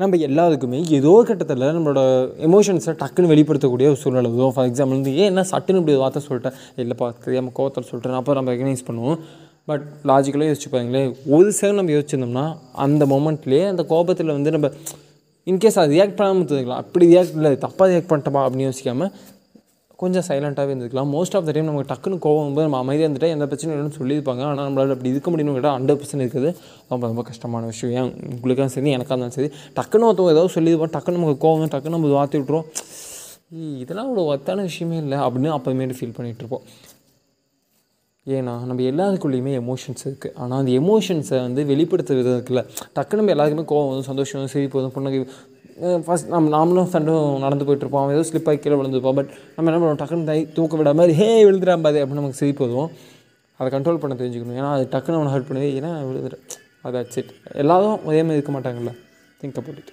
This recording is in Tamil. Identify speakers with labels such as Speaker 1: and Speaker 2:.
Speaker 1: நம்ம எல்லாத்துக்குமே ஏதோ ஒரு கட்டத்தில் நம்மளோட எமோஷன்ஸை டக்குன்னு வெளிப்படுத்தக்கூடிய ஒரு சூழ்நிலை வரும் ஃபார் எக்ஸாம்பிள் வந்து ஏன் என்ன சட்டுன்னு இப்படி வார்த்தை சொல்லிட்டேன்? இல்லைப்பா தெரியாமல் கோவத்தில் சொல்லிட்டேன். அப்போ நம்ம ரெகனைஸ் பண்ணுவோம். பட் லாஜிக்கலாக யோசிச்சு பாருங்களேன் ஒரு சேவ் நம்ம யோசிச்சிருந்தோம்னா அந்த மொமெண்ட்லேயே அந்த கோபத்தில் வந்து நம்ம இன்கேஸ் அது ரியாக்ட் பண்ணாமல் தெரிஞ்சுக்கலாம் அப்படி ரியாக்ட் இல்லை தப்பாக ரியாக்ட் பண்ணிட்டோமா? அப்படின்னு யோசிக்காமல் கொஞ்சம் சைலண்ட்டாகவே இருந்துக்கலாம் மோஸ்ட் ஆஃப் த டைம் நமக்கு டக்குன்னு கோவம் போது நம்ம அமைதியாக இருந்துட்டா எந்த பிரச்சனையும் இல்லைன்னு சொல்லியிருப்பாங்க. ஆனால் நம்மளால் அப்படி இருக்க முடியும்னு கேட்டால் ஹண்ட்ரட் பர்சன்ட் இருக்குது. ரொம்ப ரொம்ப கஷ்டமான விஷயம். ஏன் உங்களுக்காக சரி எனக்காக இருந்தாலும் சரி. டக்குன்னு ஒருத்தவங்க ஏதாவது சொல்லியிருப்போம் டக்குன்னு நமக்கு கோவம் டக்குன்னு நம்ம வார்த்தை விட்டுருவோம். இதெல்லாம் அவ்வளோ ஒத்தான விஷயமே இல்லை அப்படின்னு அப்போமேட்டு ஃபீல் பண்ணிகிட்டு இருப்போம். ஏன்னா நம்ம எல்லாருக்குள்ளேயுமே எமோஷன்ஸ் இருக்குது ஆனால் அந்த எமோஷன்ஸை வந்து வெளிப்படுத்துறது இருக்குல்ல டக்குன்னு நம்ம எல்லாருக்குமே கோவம் வந்து சந்தோஷம் சிரிப்பு வந்து புன்னகை ஃபஸ்ட் நம்ம நாமளும் சண்டும் நடந்து போயிட்டுருப்போம். அவன் ஏதோ ஸ்லிப்பாகி கீழே விழுந்துருப்போம் பட் நம்ம என்ன பண்ணுவோம்? டக்குன்னு தை தூக்க விடாம மாதிரி ஹே விழுந்துடாம அப்படின்னு நமக்கு சிரிப்பு வரும். அதை கண்ட்ரோல் பண்ண தெரிஞ்சுக்கணும். ஏன்னா அது டக்குன்னு அவனை ஹர்ட் பண்ணுது ஏன்னா விழுதுற அது இட் எல்லாரும் ஒரே மாதிரி இருக்க மாட்டாங்கல்ல. Think about it